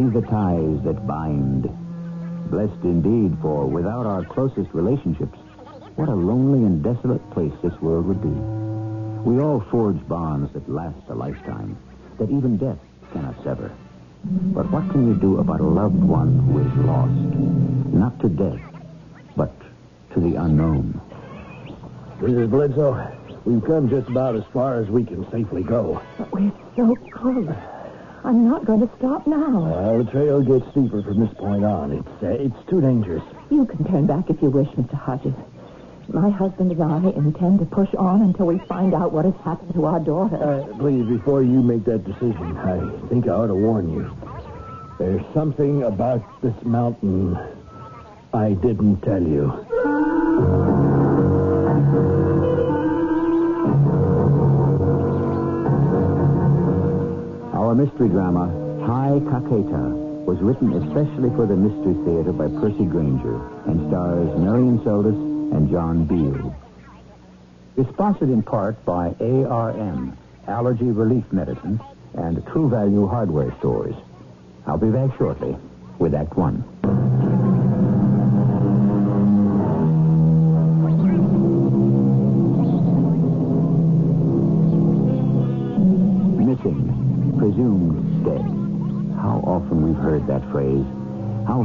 Be the ties that bind. Blessed indeed, for without our closest relationships, what a lonely and desolate place this world would be. We all forge bonds that last a lifetime, that even death cannot sever. But what can you do about a loved one who is lost? Not to death, but to the unknown. Mrs. Bledsoe, we've come just about as far as we can safely go. But we're so close. I'm not going to stop now. Uh, the trail gets steeper from this point on. It's uh, it's too dangerous. You can turn back if you wish, Mr. Hodges. My husband and I intend to push on until we find out what has happened to our daughter. Uh, please, before you make that decision, I think I ought to warn you. There's something about this mountain I didn't tell you. Our mystery drama, High Caqueta, was written especially for the Mystery Theater by Percy Granger and stars Marion Seldes and John Beal. Is sponsored in part by ARM, Allergy Relief Medicine, and True Value Hardware Stores. I'll be back shortly with Act One.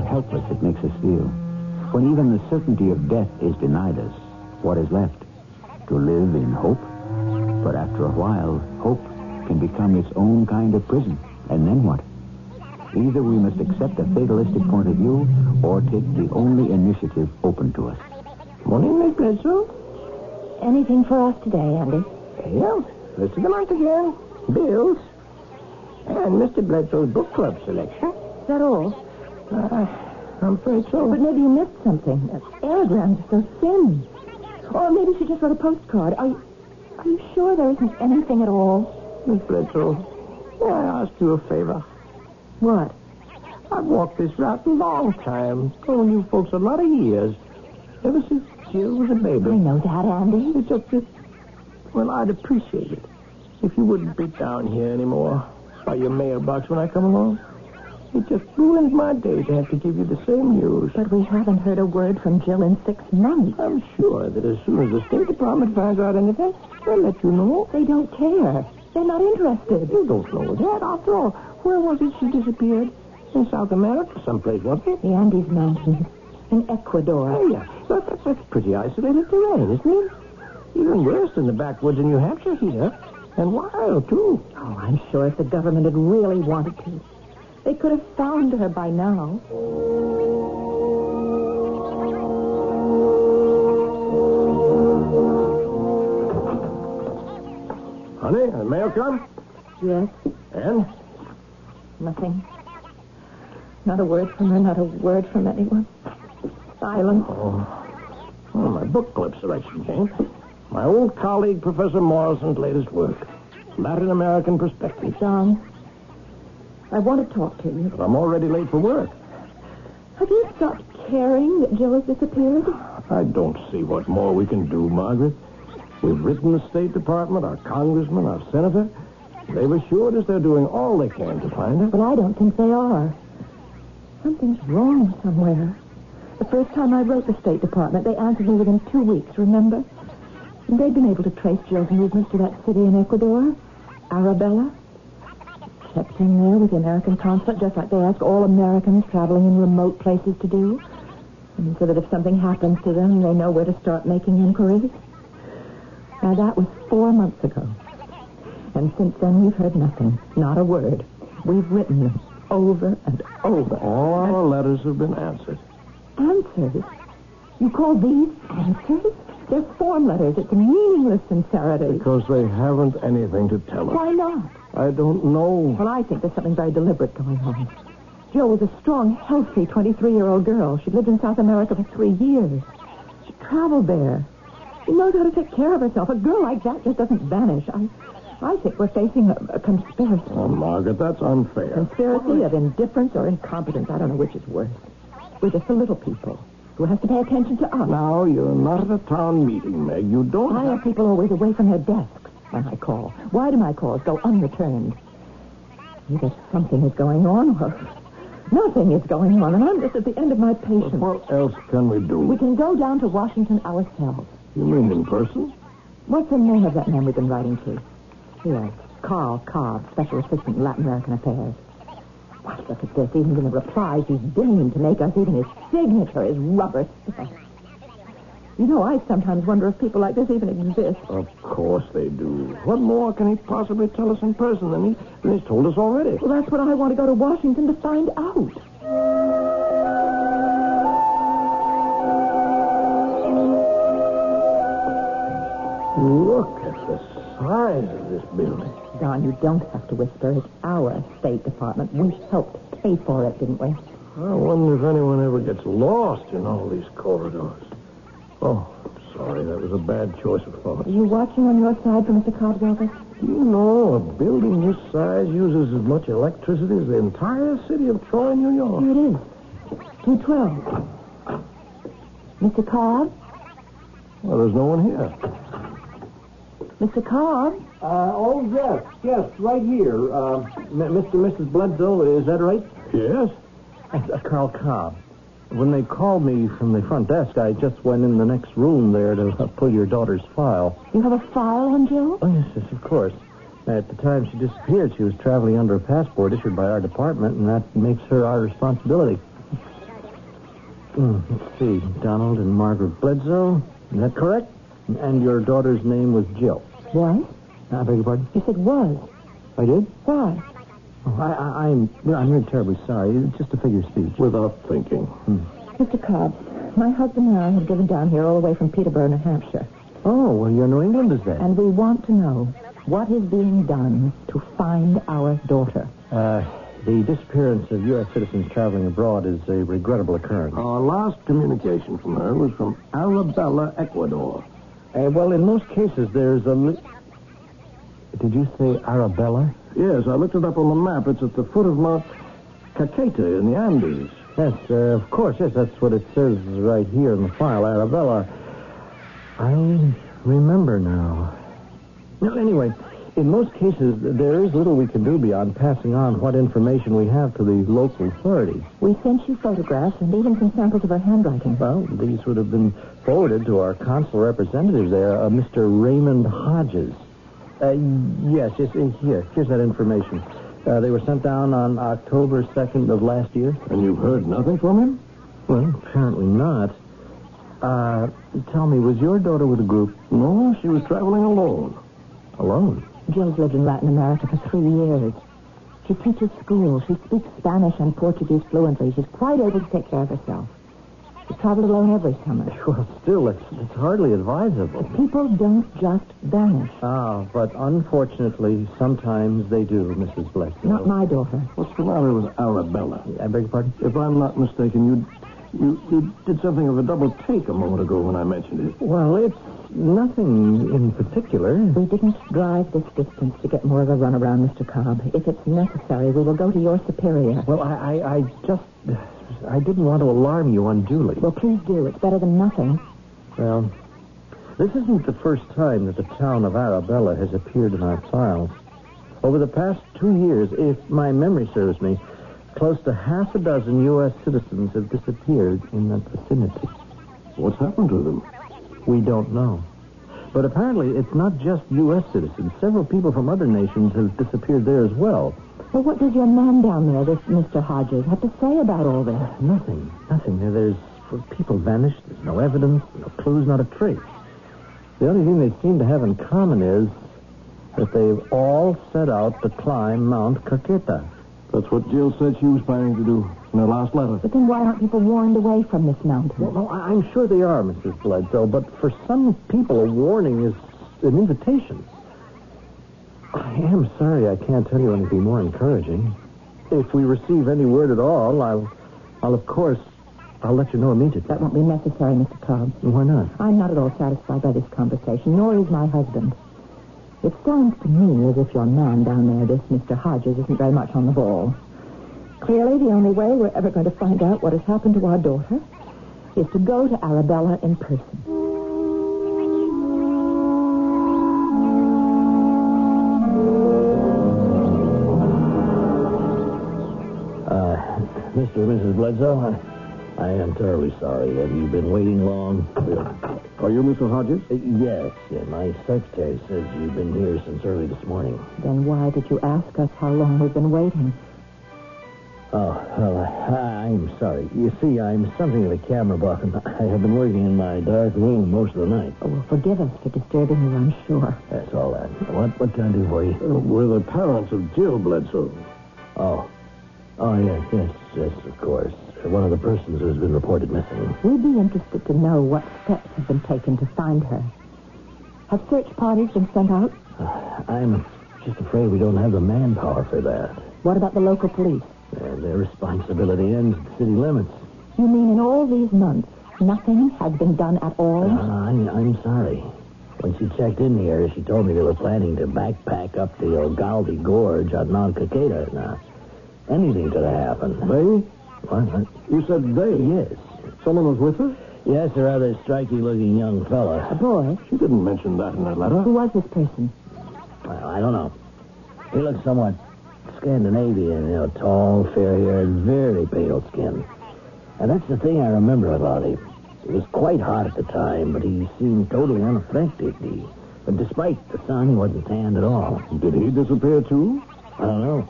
Helpless it makes us feel. When even the certainty of death is denied us, what is left? To live in hope? But after a while, hope can become its own kind of prison. And then what? Either we must accept a fatalistic point of view or take the only initiative open to us. Morning, Miss Bledsoe. Anything for us today, Andy? Yeah, this is the month again. Bills. And Mr. Bledsoe's book club selection. Is that all? Uh, I'm afraid so. But maybe you missed something. The airgrams are so thin. Or maybe she just wrote a postcard. Are you, are you sure there isn't anything at all? Miss Bledsoe, may I ask you a favor? What? I've walked this route a long time, known you folks a lot of years. Ever since Jill was a baby. I know that, Andy. It's just that, well, I'd appreciate it if you wouldn't be down here anymore by your mailbox when I come along. It just ruins my day to have to give you the same news. But we haven't heard a word from Jill in six months. I'm sure that as soon as the State Department finds out anything, they'll let you know. They don't care. They're not interested. You don't know that. After all, where was it she disappeared? In South America, someplace, wasn't it? The Andes Mountains. In Ecuador. Oh, yeah. That, that, that's pretty isolated terrain, isn't it? Even worse than the backwoods in New Hampshire here. And wild, too. Oh, I'm sure if the government had really wanted to, they could have found her by now. Honey, uh, the mail come? Yes, And? nothing. Not a word from her, not a word from anyone. Silence. Oh, oh my book club selection came. My old colleague, Professor Morrison's latest work. Latin American Perspective. John, I want to talk to you. But I'm already late for work. Have you stopped caring that Jill has disappeared? I don't see what more we can do, Margaret. We've written the State Department, our congressman, our senator. They've assured us they're doing all they can to find her. But I don't think they are. Something's wrong somewhere. The first time I wrote the State Department, they answered me within two weeks, remember? And they'd been able to trace Jill's movements to that city in Ecuador, Arabella. Checked in there with the American consulate, just like they ask all Americans traveling in remote places to do. And so that if something happens to them, they know where to start making inquiries. Now, that was four months ago. And since then, we've heard nothing. Not a word. We've written them over and over. All our letters have been answered. Answers? You call these answers? They're form letters. It's meaningless sincerity. Because they haven't anything to tell us. Why not? I don't know. Well, I think there's something very deliberate going on. Jill was a strong, healthy 23-year-old girl. She'd lived in South America for three years. She traveled there. She knows how to take care of herself. A girl like that just doesn't vanish. I, I think we're facing a, a conspiracy. Oh, Margaret, that's unfair. Conspiracy of indifference or incompetence. I don't know which is worse. We're just the little people who have to pay attention to us. Now, you're not at a town meeting, Meg. You don't Why are have... people always away from their desks when I call? Why do my calls go unreturned? Either something is going on or nothing is going on, and I'm just at the end of my patience. What else can we do? We can go down to Washington ourselves. You mean in person? What's the name of that man we've been writing to? Yes, Carl Cobb, Special Assistant in Latin American Affairs. Why, look at this. Even in the replies he's deigned to make us, even his signature is rubber stuff. You know, I sometimes wonder if people like this even exist. Of course they do. What more can he possibly tell us in person than, he, than he's told us already? Well, that's what I want to go to Washington to find out. Look at the size of this building. Don, you don't have to whisper. It's our State Department. We helped pay for it, didn't we? I wonder if anyone ever gets lost in all these corridors. Oh, sorry, that was a bad choice of thought. Are you watching on your side for Mr. Cobb's office? Do you know a building this size uses as much electricity as the entire city of Troy, New York? Here it is. 212. Mr. Cobb? Well, there's no one here. Mr. Cobb? Uh, oh, yes, yes, right here. Uh, Mr. and Mrs. Bledsoe, is that right? Yes? Uh, Carl Cobb. When they called me from the front desk, I just went in the next room there to uh, pull your daughter's file. You have a file on Jill? Oh, yes, yes, of course. At the time she disappeared, she was traveling under a passport issued by our department, and that makes her our responsibility. Hmm, let's see. Donald and Margaret Bledsoe. Is that correct? And your daughter's name was Jill. What? I beg your pardon? You said was. I did? Why? Oh, I, I, I'm, I'm really terribly sorry. It's just a figure of speech. Without thinking. Mr. Cobb, my husband and I have driven down here all the way from Peterborough, New Hampshire. Oh, well, you're New Englanders is that? And we want to know what is being done to find our daughter. Uh, the disappearance of U.S. citizens traveling abroad is a regrettable occurrence. Our last communication from her was from Arabella, Ecuador. Uh, well, in most cases, there's a. Li- Did you say Arabella? Yes, I looked it up on the map. It's at the foot of Mount Caqueta in the Andes. Yes, uh, of course. Yes, that's what it says right here in the file, Arabella. I remember now. No, anyway, in most cases, there is little we can do beyond passing on what information we have to the local authorities. We sent you photographs and even some samples of her handwriting. Well, these would have been forwarded to our consular representative there, uh, Mr. Raymond Hodges. Uh, yes, yes, uh, here. Here's that information. Uh, they were sent down on October 2nd of last year. And you've heard nothing from him? Well, apparently not. Uh, tell me, was your daughter with a group? No, she was traveling alone. Alone? Jill's lived in Latin America for three years. She teaches school. She speaks Spanish and Portuguese fluently. She's quite able to take care of herself. She traveled alone every summer. Well, still, it's, it's hardly advisable. People don't just vanish. Ah, but unfortunately, sometimes they do, Mrs. Bledsoe. Not my daughter. What's the matter with Arabella? I beg your pardon? If I'm not mistaken, you you you did something of a double take a moment ago when I mentioned it. Well, it's nothing in particular. We didn't drive this distance to get more of a run around, Mr. Cobb. If it's necessary, we will go to your superior. Well, I, I, I just... I didn't want to alarm you unduly. Well, please do. It's better than nothing. Well, this isn't the first time that the town of Arabella has appeared in our files. Over the past two years, if my memory serves me, close to half a dozen U.S. citizens have disappeared in that vicinity. What's happened to them? We don't know. But apparently, it's not just U.S. citizens. Several people from other nations have disappeared there as well. Well, what does your man down there, this Mr. Hodges, have to say about all this? Nothing. Nothing. There- There's people vanished. There's no evidence, no clues, not a trace. The only thing they seem to have in common is that they've all set out to climb Mount Caqueta. That's what Jill said she was planning to do in her last letter. But then why aren't people warned away from this mountain? Well, no, I- I'm sure they are, Mrs. Bledsoe, but for some people, a warning is an invitation. I am sorry I can't tell you anything more encouraging. If we receive any word at all, I'll, I'll of course, I'll let you know immediately. That won't be necessary, Mr. Cobb. Why not? I'm not at all satisfied by this conversation, nor is my husband. It sounds to me as if your man down there, this Mr. Hodges, isn't very much on the ball. Clearly, the only way we're ever going to find out what has happened to our daughter is to go to Arabella in person. Bledsoe, I, I am terribly sorry. Have you been waiting long? Are you Mr. Hodges? Uh, yes, yeah, my secretary says you've been here since early this morning. Then why did you ask us how long we've been waiting? Oh, well, I, I'm sorry. You see, I'm something of a camera buff, and I have been working in my dark room most of the night. Oh, well, forgive us for disturbing you, I'm sure. That's all that. What, what can I do for you? Uh, we're the parents of Jill Bledsoe. Oh. Oh, yes, yes, yes, of course. One of the persons who's been reported missing. We'd be interested to know what steps have been taken to find her. Have search parties been sent out? Uh, I'm just afraid we don't have the manpower for that. What about the local police? Uh, their responsibility ends at the city limits. You mean in all these months, nothing has been done at all? Uh, I'm, I'm sorry. When she checked in here, she told me they were planning to backpack up the Ogaldi Gorge on Mount Caqueta. Now, anything could have happened. They? What? You said they? Yes. Someone was with her? Yes, a rather striking-looking young fellow. A boy? She didn't mention that in her letter. Who was this person? Well, I don't know. He looked somewhat Scandinavian, you know, tall, fair-haired, very pale skin. And that's the thing I remember about him. It was quite hot at the time, but he seemed totally unaffected. He, but despite the sun, he wasn't tanned at all. Did he disappear too? I don't know.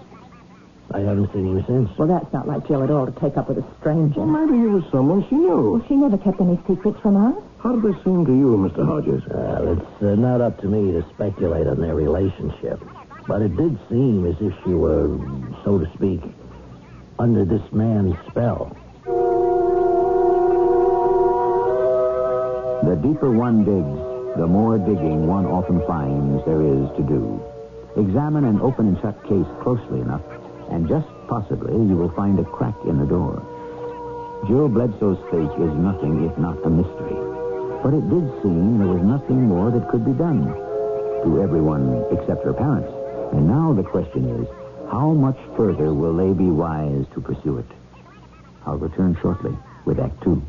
I haven't seen him since. Well, that's not like Jill at all to take up with a stranger. Well, maybe he was someone she knew. Well, she never kept any secrets from us. How did this seem to you, Mr. Hodges? Well, it's uh, not up to me to speculate on their relationship. But it did seem as if she were, so to speak, under this man's spell. The deeper one digs, the more digging one often finds there is to do. Examine an open and shut case closely enough, And just possibly, you will find a crack in the door. Jill Bledsoe's fate is nothing if not a mystery. But it did seem there was nothing more that could be done to everyone except her parents. And now the question is, how much further will they be wise to pursue it? I'll return shortly with Act Two.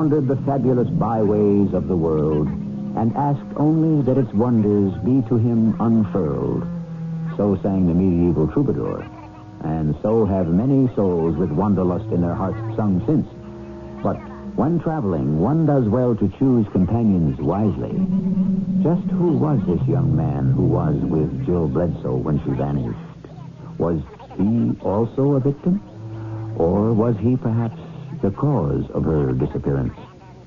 Wandered the fabulous byways of the world and asked only that its wonders be to him unfurled. So sang the medieval troubadour, and so have many souls with wanderlust in their hearts sung since. But when traveling, one does well to choose companions wisely. Just who was this young man who was with Jill Bledsoe when she vanished? Was he also a victim? Or was he perhaps the cause of her disappearance?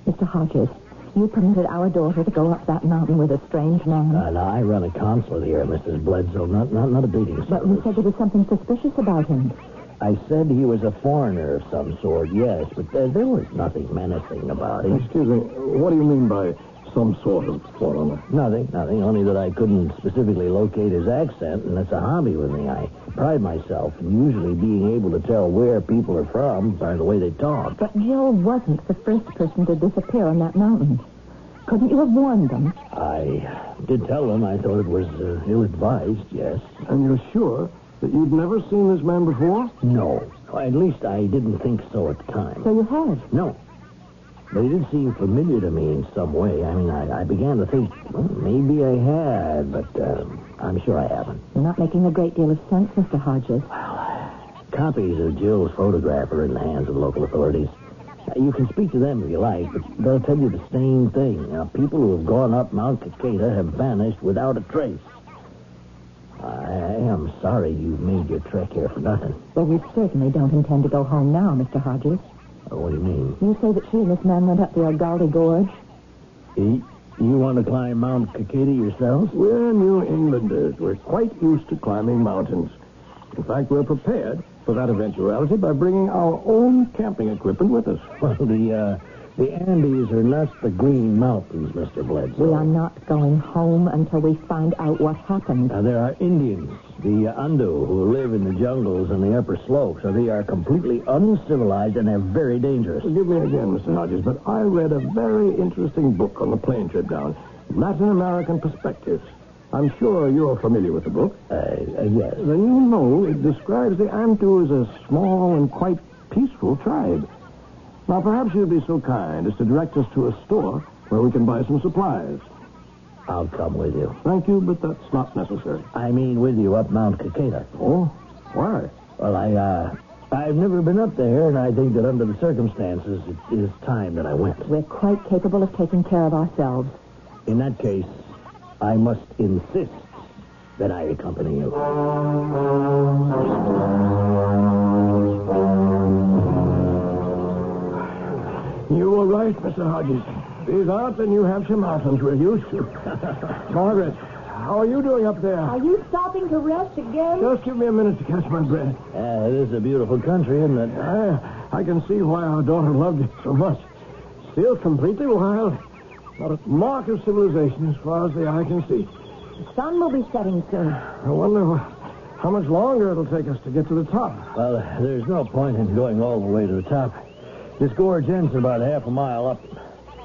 Mr. Hodges, you permitted our daughter to go up that mountain with a strange man. Uh, now, I run a consulate here, Mrs. Bledsoe, not, not, not a beating but you said there was something suspicious about him. I said he was a foreigner of some sort, yes, but there, there was nothing menacing about him. Excuse me, what do you mean by some sort of foreigner? Nothing, nothing, only that I couldn't specifically locate his accent, and that's a hobby with me. I pride myself in usually being able to tell where people are from by the way they talk. But Jill wasn't the first person to disappear on that mountain. Couldn't you have warned them? I did tell them I thought it was uh, ill-advised, yes. And you're sure that you'd never seen this man before? No. At least I didn't think so at the time. So you have? No. But he did seem familiar to me in some way. I mean, I, I began to think, well, maybe I had, but um, I'm sure I haven't. You're not making a great deal of sense, Mr. Hodges. Copies of Jill's photograph are in the hands of local authorities. You can speak to them if you like, but they'll tell you the same thing. Now, people who have gone up Mount Caqueta have vanished without a trace. I am sorry you've made your trek here for nothing. Well, we certainly don't intend to go home now, Mr. Hodges. Uh, What do you mean? You say that she and this man went up the Algaldi Gorge? You, you want to climb Mount Caqueta yourselves? We're New Englanders. We're quite used to climbing mountains. In fact, we're prepared for that eventuality by bringing our own camping equipment with us. Well, the, uh, the Andes are not the Green Mountains, Mr. Bledsoe. We are not going home until we find out what happened. Now, there are Indians, the uh, Andu, who live in the jungles and the upper slopes. So they are completely uncivilized and they're very dangerous. Forgive me again, Mr. Hodges, but I read a very interesting book on the plane trip down. Latin American Perspectives. I'm sure you're familiar with the book. Uh, uh, yes. Then you know it describes the Antu as a small and quite peaceful tribe. Now, perhaps you'd be so kind as to direct us to a store where we can buy some supplies. I'll come with you. Thank you, but that's not necessary. I mean with you up Mount Caqueta. Oh? Why? Well, I, uh, I've never been up there, and I think that under the circumstances, it is time that I went. We're quite capable of taking care of ourselves. In that case, I must insist that I accompany you. You were right, Mr. Hodges. These aren't the New Hampshire mountains we're used to. Margaret, how are you doing up there? Are you stopping to rest again? Just give me a minute to catch my breath. Uh, it is a beautiful country, isn't it? I, I can see why our daughter loved it so much. Still completely wild. Not a mark of civilization as far as the eye can see. The sun will be setting soon. I wonder wh- how much longer it'll take us to get to the top. Well, there's no point in going all the way to the top. This gorge ends about half a mile up.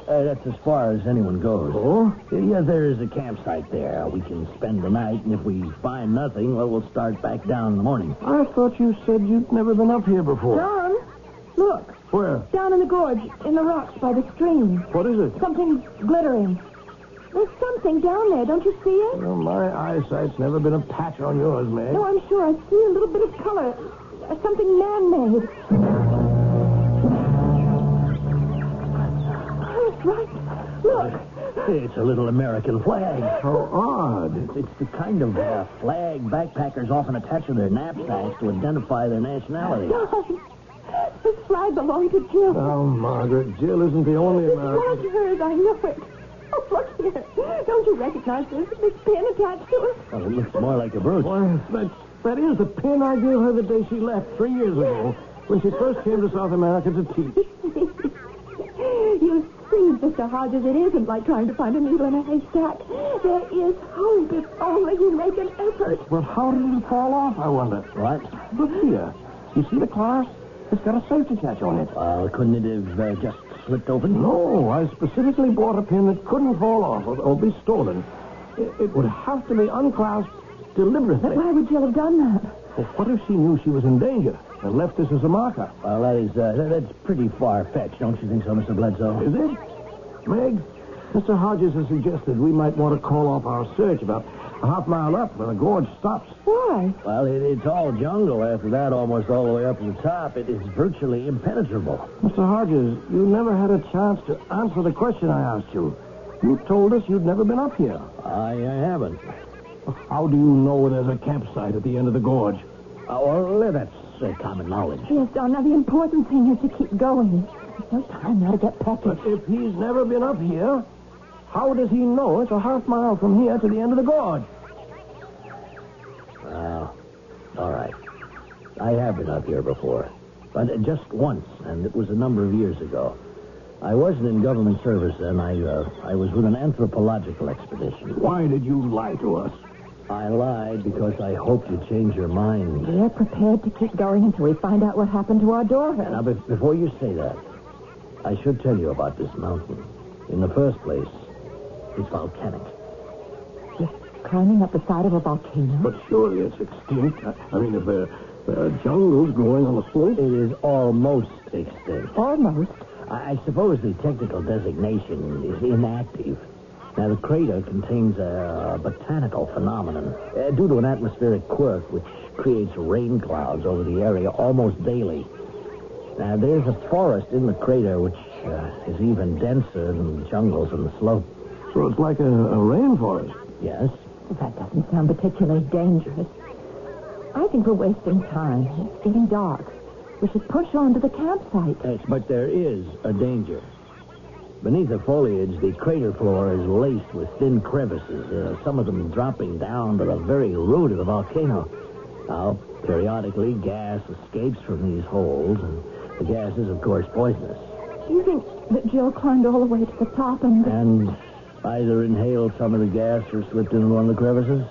Uh, that's as far as anyone goes. Oh? Yeah, there is a campsite there. We can spend the night, and if we find nothing, well, we'll start back down in the morning. I thought you said you'd never been up here before. John, look. Where? Down in the gorge, in the rocks by the stream. What is it? Something glittering. There's something down there. Don't you see it? Well, my eyesight's never been a patch on yours, Meg. No, I'm sure. I see a little bit of color. Something man-made. That's right. Look. It's a little American flag. How odd. It's the kind of uh, flag backpackers often attach to their knapsacks to identify their nationality. John, this flag belonged to Jill. Oh, Margaret, Jill isn't the only This American. was hers. I know it. Oh, look here. Don't you recognize this? This pin attached to it? Well, it looks more like a brooch. Why, that, that is the pin I gave her the day she left three years ago when she first came to South America to teach. You see? Please, Mr. Hodges, it isn't like trying to find a needle in a haystack. There is hope if only you make an effort. Well, how did it fall off, I wonder? What? Look here. You see the car? It's got a safety catch on it. Well, couldn't it have uh, just slipped open? No, I specifically bought a pin that couldn't fall off or, or be stolen. It, it would have to be unclasped deliberately. But why would Jill have done that? Well, what if she knew she was in danger and left this as a marker? Well, that is, uh, that's pretty far-fetched, don't you think so, Mr. Bledsoe? Is it? Meg, Mr. Hodges has suggested we might want to call off our search about a half mile up where the gorge stops. Why? Well, it, it's all jungle after that, almost all the way up to the top. It is virtually impenetrable. Mr. Hodges, you never had a chance to answer the question I asked you. You told us you'd never been up here. I, I haven't. How do you know there's a campsite at the end of the gorge? Uh, well, that's uh, common knowledge. Yes, Don, now the important thing is to keep going. There's no time now to get But if he's never been up here, how does he know it's a half mile from here to the end of the gorge? Well, all right. I have been up here before, but just once, and it was a number of years ago. I wasn't in government service then. I, uh, I was with an anthropological expedition. Why did you lie to us? I lied because I hoped you'd change your mind. We're prepared to keep going until we find out what happened to our daughter. Now, be- before you say that, I should tell you about this mountain. In the first place, it's volcanic. You're climbing up the side of a volcano. But surely it's extinct. I, I mean, if there, there are jungles growing on the slope. It is almost extinct. Almost. I, I suppose the technical designation is inactive. Now, the crater contains a botanical phenomenon uh, due to an atmospheric quirk which creates rain clouds over the area almost daily. Now, there's a forest in the crater which uh, is even denser than the jungles on the slope. So it's like a, a rainforest. Yes? That doesn't sound particularly dangerous. I think we're wasting time. It's getting dark. We should push on to the campsite. Yes, but there is a danger. Beneath the foliage, the crater floor is laced with thin crevices, uh, some of them dropping down to the very root of the volcano. Now, periodically, gas escapes from these holes, and the gas is, of course, poisonous. Do you think that Jill climbed all the way to the top and... And either inhaled some of the gas or slipped into one of the crevices?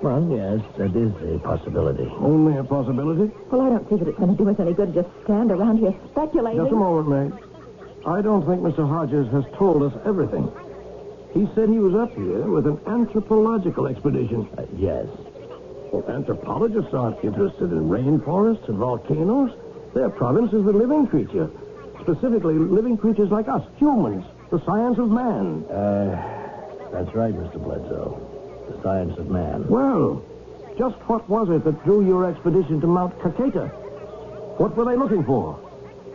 Well, yes, that is a possibility. Only a possibility. Well, I don't see that it's going to do us any good to just stand around here speculating. Just a moment, Meg. I don't think Mr. Hodges has told us everything. He said he was up here with an anthropological expedition. Uh, yes. Well, anthropologists aren't interested in rainforests and volcanoes. Their province is the living creature. Specifically, living creatures like us, humans. The science of man. Uh, that's right, Mr. Bledsoe. The science of man. Well, just what was it that drew your expedition to Mount Caqueta? What were they looking for?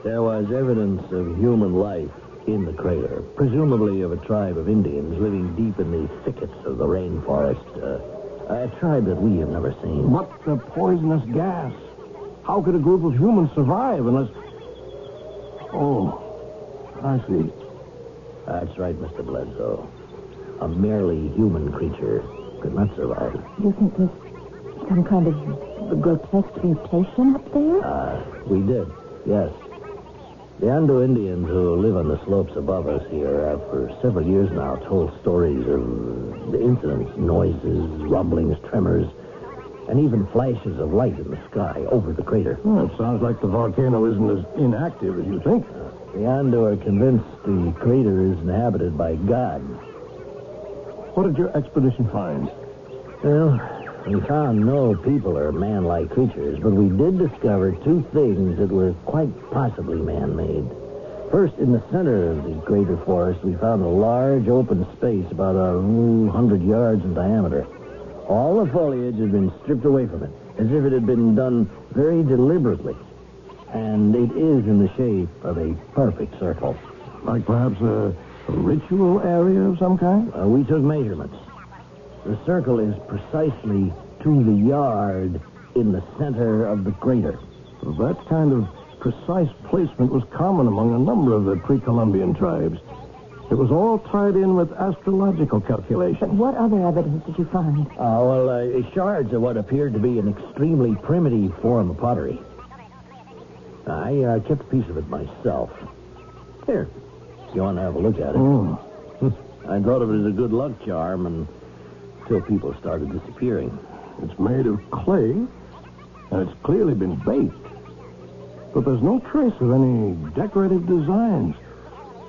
There was evidence of human life in the crater, presumably of a tribe of Indians living deep in the thickets of the rainforest. Uh, a tribe that we have never seen. But the poisonous gas. How could a group of humans survive unless. Oh, I see. That's right, Mr. Bledsoe. A merely human creature could not survive. You think there's some kind of grotesque mutation up there? Uh, we did, yes. The Ando Indians who live on the slopes above us here have for several years now told stories of the incidents, noises, rumblings, tremors, and even flashes of light in the sky over the crater. Well, it sounds like the volcano isn't as inactive as you think. The Ando are convinced the crater is inhabited by God. What did your expedition find? Well, we found no people or man-like creatures, but we did discover two things that were quite possibly man-made. First, in the center of the greater forest, we found a large open space about a hundred yards in diameter. All the foliage had been stripped away from it, as if it had been done very deliberately. And it is in the shape of a perfect circle. Like perhaps a, a ritual area of some kind? Uh, we took measurements. The circle is precisely to the yard in the center of the crater. That kind of precise placement was common among a number of the pre-Columbian tribes. It was all tied in with astrological But calculations. what other evidence did you find? Uh, well, uh, shards of what appeared to be an extremely primitive form of pottery. I uh, kept a piece of it myself. Here, You want to have a look at it? Oh, I thought of it as a good luck charm until people started disappearing. it's made of clay, and it's clearly been baked. But there's no trace of any decorative designs.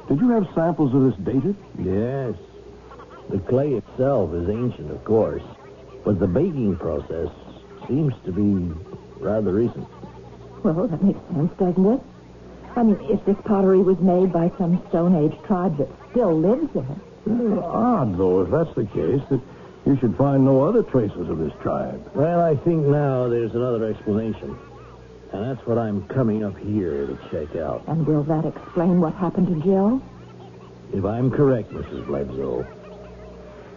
Did you have samples of this dated? Yes. The clay itself is ancient, of course, but the baking process seems to be rather recent. Well, that makes sense, doesn't it? I mean, if this pottery was made by some Stone Age tribe that still lives there. Uh, odd, though, if that's the case, that you should find no other traces of this tribe. Well, I think now there's another explanation. And that's what I'm coming up here to check out. And will that explain what happened to Jill? If I'm correct, Mrs. Bledsoe,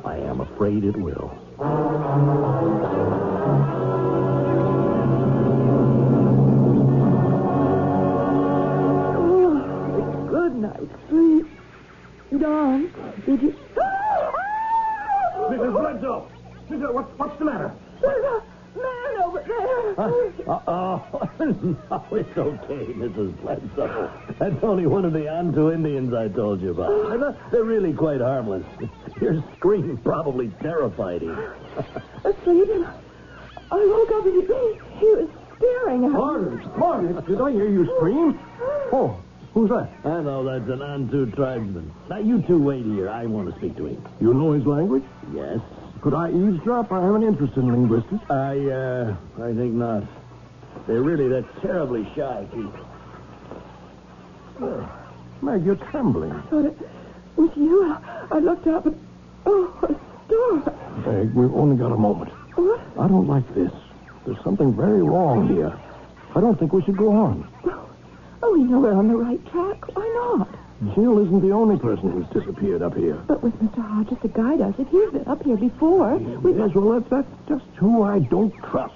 I am afraid it will. Oh, good night's sleep. Don, did you... Mrs. Bledsoe! Mrs. What, what's the matter? There's a man over there. Uh-oh. Uh, no, it's okay, Mrs. Bledsoe. That's only one of the Antu Indians I told you about. They're- They're really quite harmless. Your scream probably terrified him. Uh, Asleep, and I woke up and he, he was staring at me. Margaret, Margaret, did I hear you scream? Uh, oh, who's that? I know that's an Antu tribesman. Now, you two wait here. I want to speak to him. You know his language? Yes? Could I eavesdrop? I have an interest in linguistics. I, uh, I think not. They're really that terribly shy people. Meg, you're trembling. I thought it was you. I, I looked up and... Oh, a star. Meg, we've only got a moment. What? I don't like this. There's something very wrong here. I don't think we should go on. Oh, we know we're on the right track. Why not? Jill isn't the only person who's disappeared up here. But with Mr. Hodges to guide us, if he's been up here before, we Yes, well, that's, that's just who I don't trust.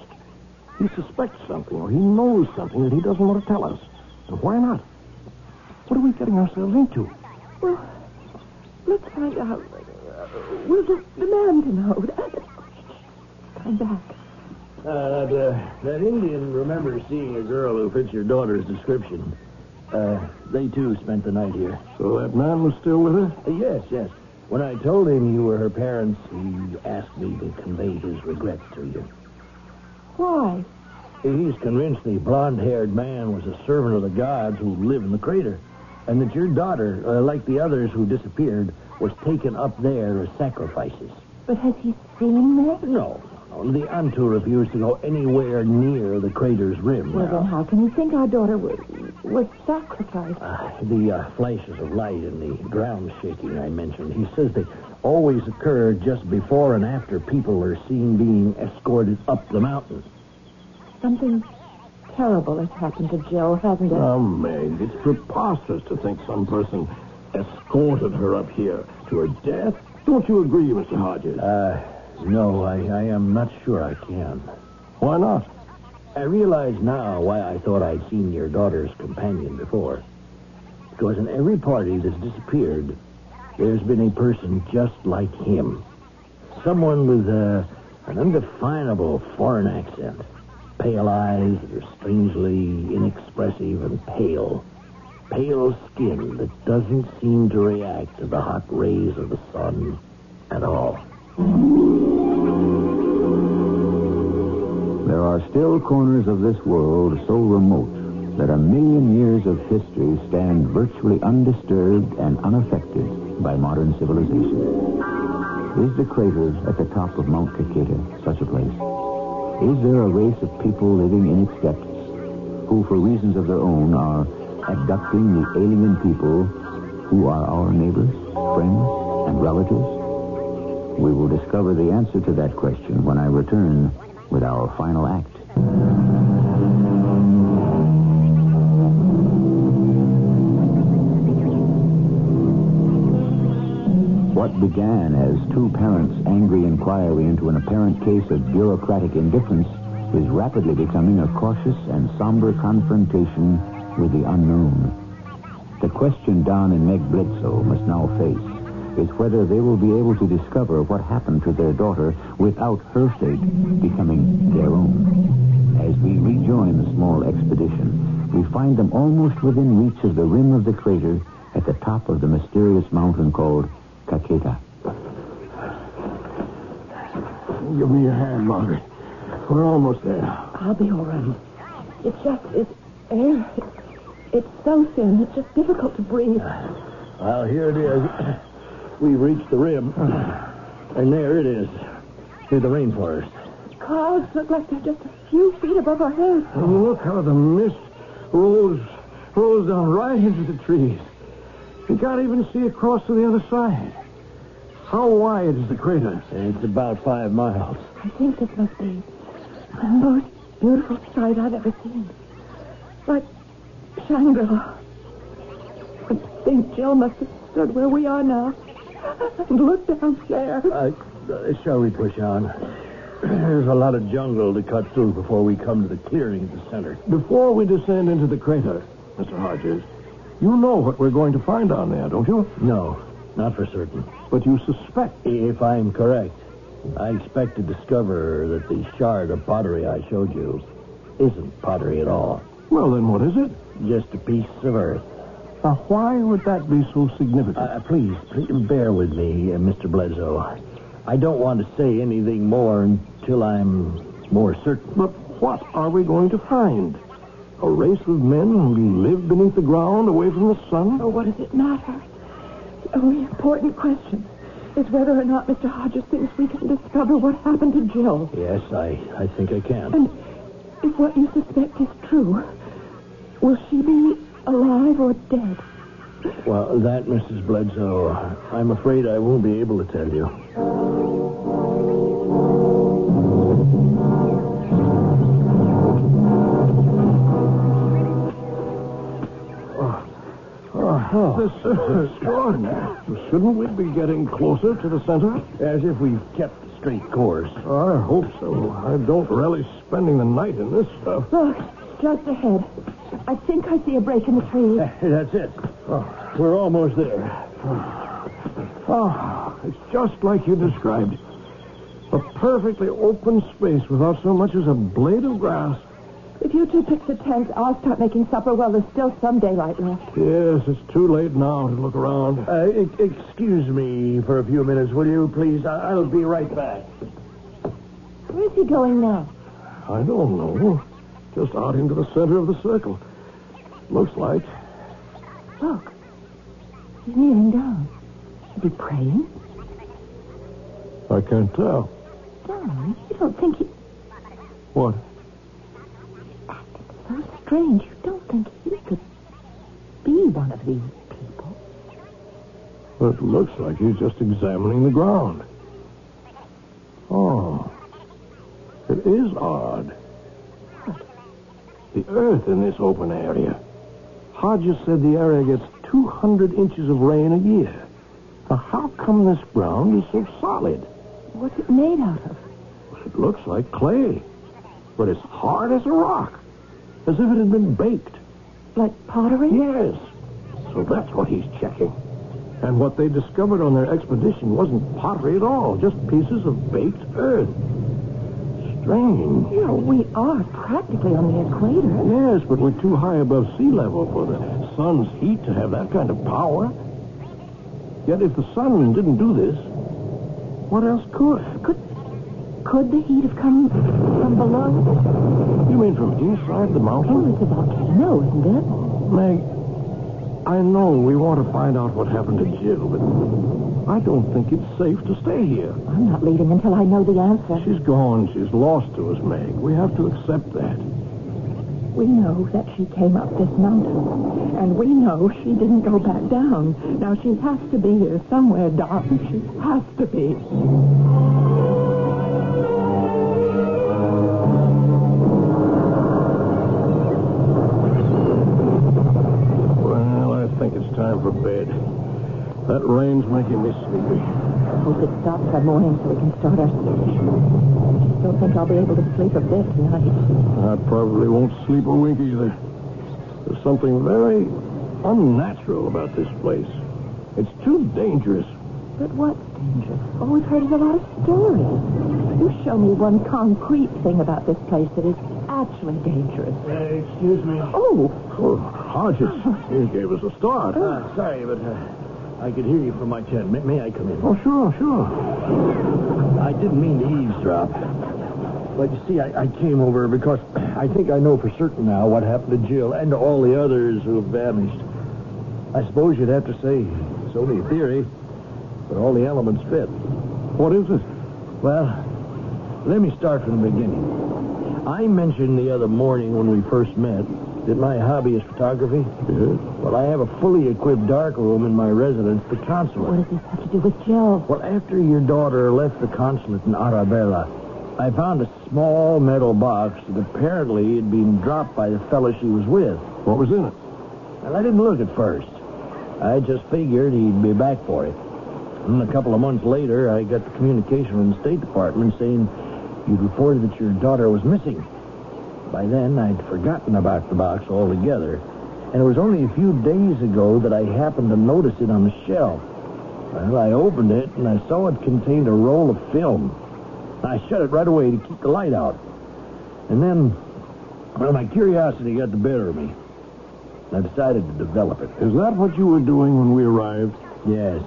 He suspects something, or he knows something that he doesn't want to tell us. And why not? What are we getting ourselves into? Well, let's find out. We'll just demand to know. Come back. Uh, that, uh, that Indian remembers seeing a girl who fits your daughter's description. Uh, they, too, spent the night here. So that man was still with her? Uh, yes, yes. When I told him you were her parents, he asked me to convey his regrets to you. Why? He's convinced the blonde-haired man was a servant of the gods who live in the crater, and that your daughter, uh, like the others who disappeared, was taken up there as sacrifices. But has he seen this? No, no, the Antu refused to go anywhere near the crater's rim. Well, now. then how can you think our daughter was, was sacrificed? Ah, the uh, flashes of light and the ground shaking I mentioned, he says they always occur just before and after people are seen being escorted up the mountain. Something terrible has happened to Jill, hasn't it? Oh, Meg, it's preposterous to think some person escorted her up here to her death. Don't you agree, Mr. Hodges? Uh, no, I, I am not sure I can. why not? I realize now why I thought I'd seen your daughter's companion before. Because in every party that's disappeared, there's been a person just like him. Someone with uh, an undefinable foreign accent. Pale eyes that are strangely inexpressive and pale. Pale skin that doesn't seem to react to the hot rays of the sun at all. Are still corners of this world so remote that a million years of history stand virtually undisturbed and unaffected by modern civilization. Is the crater at the top of Mount Caqueta such a place? Is there a race of people living in its depths who, for reasons of their own, are abducting the alien people who are our neighbors, friends, and relatives? We will discover the answer to that question when I return with our final act. What began as two parents' angry inquiry into an apparent case of bureaucratic indifference is rapidly becoming a cautious and somber confrontation with the unknown. The question Don and Meg Bledsoe must now face is whether they will be able to discover what happened to their daughter without her fate becoming their own. As we rejoin the small expedition, we find them almost within reach of the rim of the crater at the top of the mysterious mountain called Caqueta. Give me your hand, Margaret. We're almost there. I'll be all right. It's just, it's air. It's, it's so thin. It's just difficult to breathe. Well, here it is. We've reached the rim. And there it is. Near the rainforest. Clouds look like they're just a few feet above our heads. And look how the mist rolls, rolls down right into the trees. You can't even see across to the other side. How wide is the crater? It's about five miles. I think this must be the most beautiful sight I've ever seen. Like Shangri-La. I think Jill must have stood where we are now and looked down there. Uh, uh, shall we push on? There's a lot of jungle to cut through before we come to the clearing at the center. Before we descend into the crater, Mr. Hodges, you know what we're going to find down there, don't you? No, not for certain. But you suspect. If I'm correct, I expect to discover that the shard of pottery I showed you isn't pottery at all. Well, then what is it? Just a piece of earth. Now, why would that be so significant? Uh, please, please bear with me, uh, Mr. Bledsoe. I don't want to say anything more until I'm more certain. But what are we going to find? A race of men who live beneath the ground, away from the sun? Oh, what does it matter? The only important question is whether or not Mr. Hodges thinks we can discover what happened to Jill. Yes, I, I think I can. And if what you suspect is true, will she be alive or dead? Well, that, Mrs. Bledsoe, I'm afraid I won't be able to tell you. Oh, oh, oh. this is extraordinary. Shouldn't we be getting closer to the center? As if we've kept a straight course. I hope so. I don't relish spending the night in this stuff. Look, just ahead. I think I see a break in the trees. That's it. Oh, we're almost there. Oh, it's just like you described. A perfectly open space without so much as a blade of grass. If you two pitch the tent, I'll start making supper while there's still some daylight left. Yes, it's too late now to look around. Uh, e- excuse me for a few minutes, will you, please? I- I'll be right back. Where's he going now? I don't know. Just out into the center of the circle. Looks like. Look. He's kneeling down. Is he praying? I can't tell. Don, you don't think he... What? So strange. You don't think he could be one of these people? Well, It looks like he's just examining the ground. Oh. It is odd. The earth in this open area. Hodges said the area gets 200 inches of rain a year. Now, how come this ground is so solid? What's it made out of? It looks like clay, but it's hard as a rock, as if it had been baked. Like pottery? Yes. So that's what he's checking. And what they discovered on their expedition wasn't pottery at all, just pieces of baked earth. Strange. Know, we are practically on the equator. Yes, but we're too high above sea level for the sun's heat to have that kind of power. Yet if the sun didn't do this, what else could? Could could the heat have come from below? You mean from inside the mountain? Oh, it's a volcano, isn't it? Meg, I know we want to find out what happened to Jill, but I don't think it's safe to stay here. I'm not leaving until I know the answer. She's gone. She's lost to us, Meg. We have to accept that. We know that she came up this mountain, and we know she didn't go back down. Now she has to be here somewhere, Doc. She has to be. That rain's making me sleepy. Hope it stops by morning so we can start our expedition. I don't think I'll be able to sleep a bit tonight. I probably won't sleep a wink either. There's something very unnatural about this place. It's too dangerous. But what's dangerous? All we've heard is a lot of stories. You show me one concrete thing about this place that is actually dangerous. Uh, excuse me. Oh, Oh, Hodges, you gave us a start. Uh, sorry, but uh, I could hear you from my tent. May, may I come in? Oh, sure, sure. I didn't mean to eavesdrop. But you see, I, I came over because I think I know for certain now what happened to Jill and to all the others who have vanished. I suppose you'd have to say it's only a theory, but all the elements fit. What is it? Well, let me start from the beginning. I mentioned the other morning when we first met that my hobby is photography. Yes. Well, I have a fully equipped darkroom in my residence, the consulate. what does this have to do with Joe? Well, after your daughter left the consulate in Arabella, I found a small metal box that apparently had been dropped by the fellow she was with. What was in it? Well, I didn't look at first. I just figured he'd be back for it. And a couple of months later, I got the communication from the State Department saying you'd reported that your daughter was missing. By then, I'd forgotten about the box altogether. And it was only a few days ago that I happened to notice it on the shelf. Well, I opened it and I saw it contained a roll of film. I shut it right away to keep the light out. And then, well, my curiosity got the better of me. I decided to develop it. Is that what you were doing when we arrived? Yes.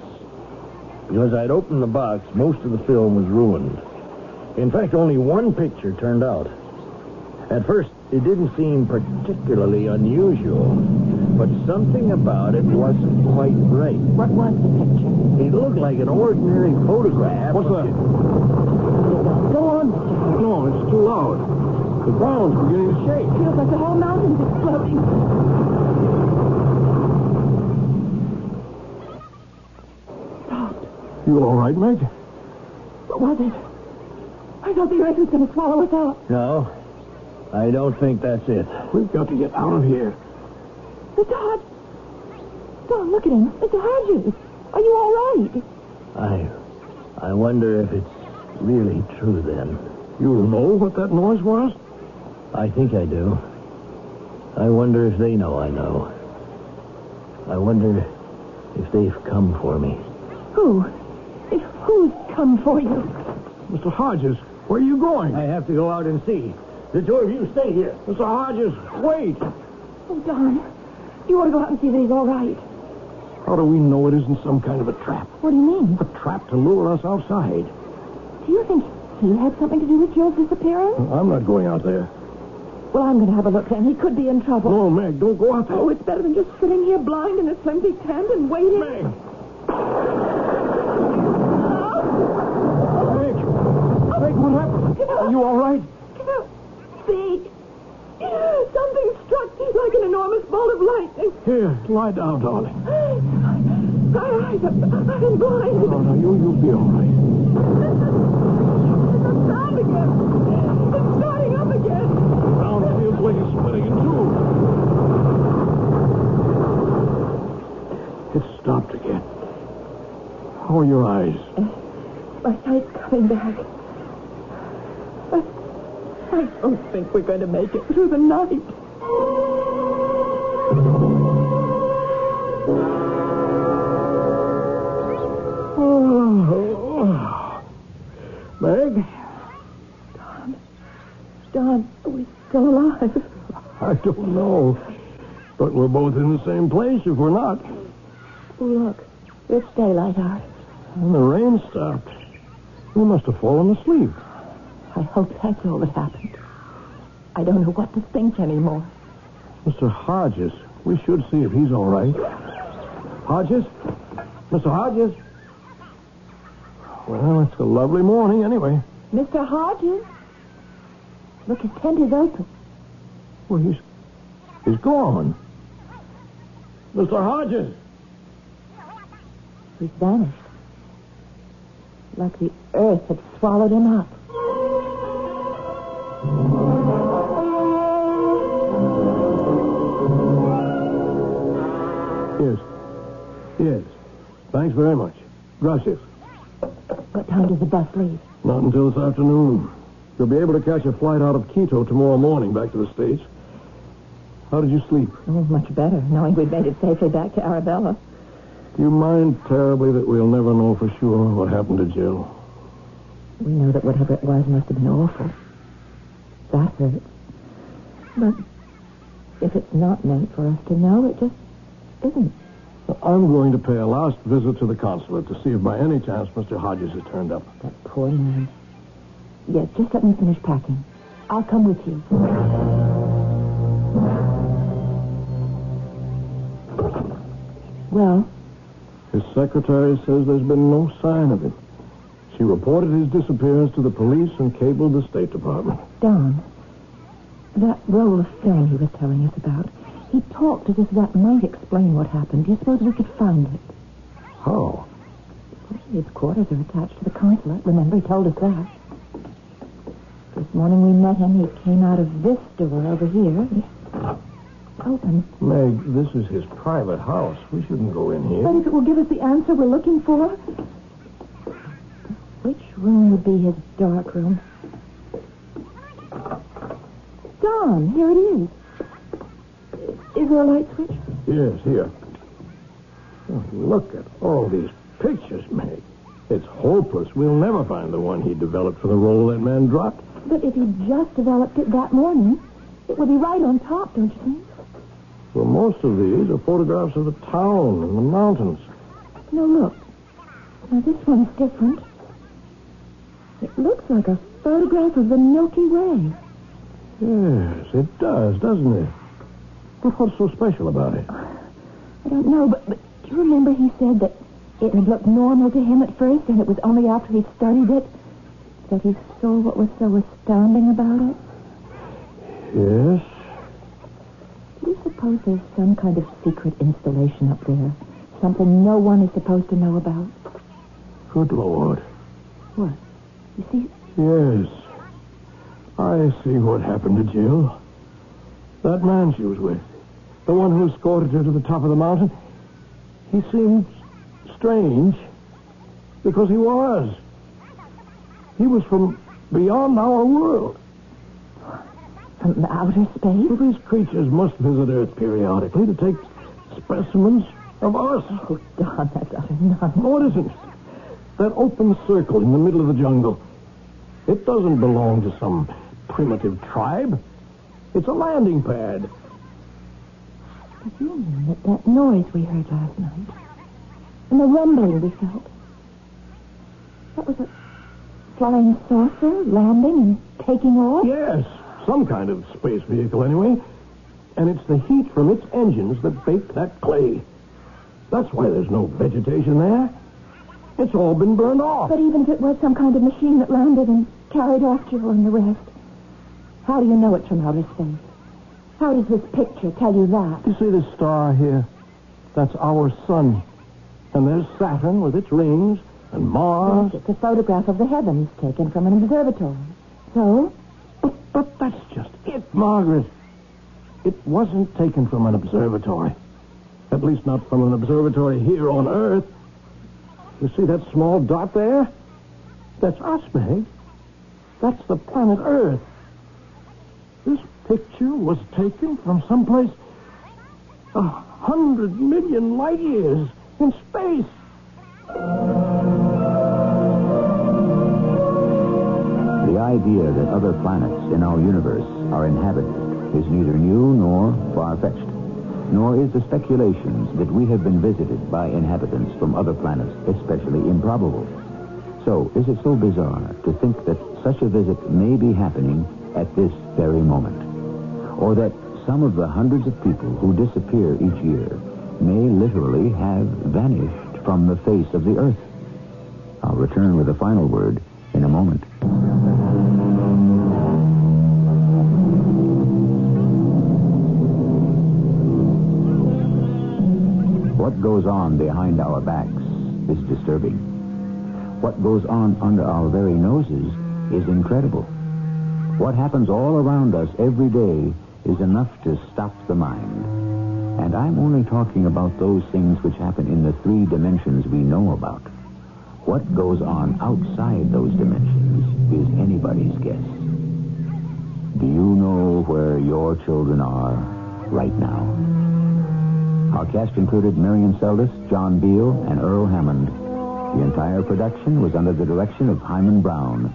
Because I'd opened the box, most of the film was ruined. In fact, only one picture turned out. At first, it didn't seem particularly unusual, but something about it wasn't quite right. What was the picture? It looked like an ordinary photograph. What's of- that? Go on, Mr. Hart. No, it's too loud. The ground's beginning to shake. It feels like the whole mountain's exploding. Stop. You all right, Meg? What was it? I thought the earth was going to swallow us up. No, I don't think that's it. We've got to get out of here. Mr. Hodge. Don, look at him. Mr. Hodges. Are you all right? I, I wonder if it's really true then. You know what that noise was? I think I do. I wonder if they know I know. I wonder if they've come for me. Who? If who's come for you? Mr. Hodges, where are you going? I have to go out and see. The two of you stay here. Mr. Hodges, wait. Oh, Don. You ought to go out and see that he's all right. How do we know it isn't some kind of a trap? What do you mean? A trap to lure us outside. Do you think he had something to do with Joe's disappearance? I'm not going out there. Well, I'm going to have a look then. He could be in trouble. No, Meg, don't go out there. Oh, it's better than just sitting here blind in a flimsy tent and waiting. Meg! Meg! Meg, what happened? Are you all right? See? Something struck like an enormous bolt of lightning. Here, lie down, darling. My eyes are, I'm blind. No, no, you, you'll be all right. It's sound again. It's starting up again. Ground feels like it's splitting in two. It stopped again. How are your eyes? My sight's coming back. I don't think we're going to make it through the night. Oh. Meg, Don, Don, are we still alive? I don't know. But we're both in the same place if we're not. Look. It's daylight out. And the rain stopped. We must have fallen asleep. I hope that's all that happened. I don't know what to think anymore. Mr. Hodges, we should see if he's all right. Hodges? Mr. Hodges? Well, it's a lovely morning anyway. Mr. Hodges? Look, his tent is open. Well, he's he's gone. Mr. Hodges! He's vanished. Like the earth had swallowed him up. Very much. Gracias. What time does the bus leave? Not until this afternoon. You'll be able to catch a flight out of Quito tomorrow morning back to the States. How did you sleep? Oh, much better, knowing we'd made it safely back to Arabella. Do you mind terribly that we'll never know for sure what happened to Jill? We know that whatever it was must have been awful. That hurt. But if it's not meant for us to know, it just isn't. I'm going to pay a last visit to the consulate to see if by any chance Mr. Hodges has turned up. That poor man. Yes, just let me finish packing. I'll come with you. Well, His secretary says there's been no sign of him. She reported his disappearance to the police and cabled the State Department. Don, that roll of film he was telling us about, he talked as if that might explain what happened. Do you suppose we could find it? Oh. How? His quarters are attached to the consulate. Remember, he told us that. This morning we met him. He came out of this door over here. Open. Meg, this is his private house. We shouldn't go in here. But if it will give us the answer we're looking for. Which room would be his dark room? Don, here it is. Is there a light switch? Yes, here. Oh, look at all these pictures, Meg. It's hopeless. We'll never find the one he developed for the roll that man dropped. But if he just developed it that morning, it would be right on top, don't you think? Well, most of these are photographs of the town and the mountains. No, look. Now, this one's different. It looks like a photograph of the Milky Way. Yes, it does, doesn't it? But what's so special about it? I don't know, but, but do you remember he said that it had looked normal to him at first, and it was only after he studied it that he saw what was so astounding about it? Yes. Do you suppose there's some kind of secret installation up there? Something no one is supposed to know about? Good Lord. What? You see, Yes. I see what happened to Jill. That man she was with, the one who escorted her to the top of the mountain, he seemed strange because he was. He was from beyond our world. from outer space? Well, these creatures must visit Earth periodically to take specimens of us. Oh, Don, that's utter nonsense. No, it isn't. That open circle in the middle of the jungle. It doesn't belong to some primitive tribe. It's a landing pad. Do you mean that that noise we heard last night and the rumbling we felt? That was a flying saucer landing and taking off? Yes, some kind of space vehicle anyway. And it's the heat from its engines that baked that clay. That's why there's no vegetation there. It's all been burned off. But even if it was some kind of machine that landed and carried off Jill and the rest, how do you know it's from outer space? How does this picture tell you that? You see this star here? That's our sun. And there's Saturn with its rings, and Mars. It's a photograph of the heavens taken from an observatory. So? But, but that's just it, Margaret. It wasn't taken from an observatory. At least not from an observatory here on Earth. You see that small dot there? That's us, Meg. That's the planet Earth. This picture was taken from someplace a hundred million light years in space. The idea that other planets in our universe are inhabited is neither new nor far-fetched, nor is the speculations that we have been visited by inhabitants from other planets especially improbable. So, is it so bizarre to think that such a visit may be happening at this very moment? Or that some of the hundreds of people who disappear each year may literally have vanished from the face of the Earth? I'll return with a final word in a moment. What goes on behind our backs is disturbing. What goes on under our very noses is incredible. What happens all around us every day is enough to stop the mind. And I'm only talking about those things which happen in the three dimensions we know about. What goes on outside those dimensions is anybody's guess. Do you know where your children are right now? Our cast included Marion Seldes, John Beal, and Earl Hammond. The entire production was under the direction of Himan Brown.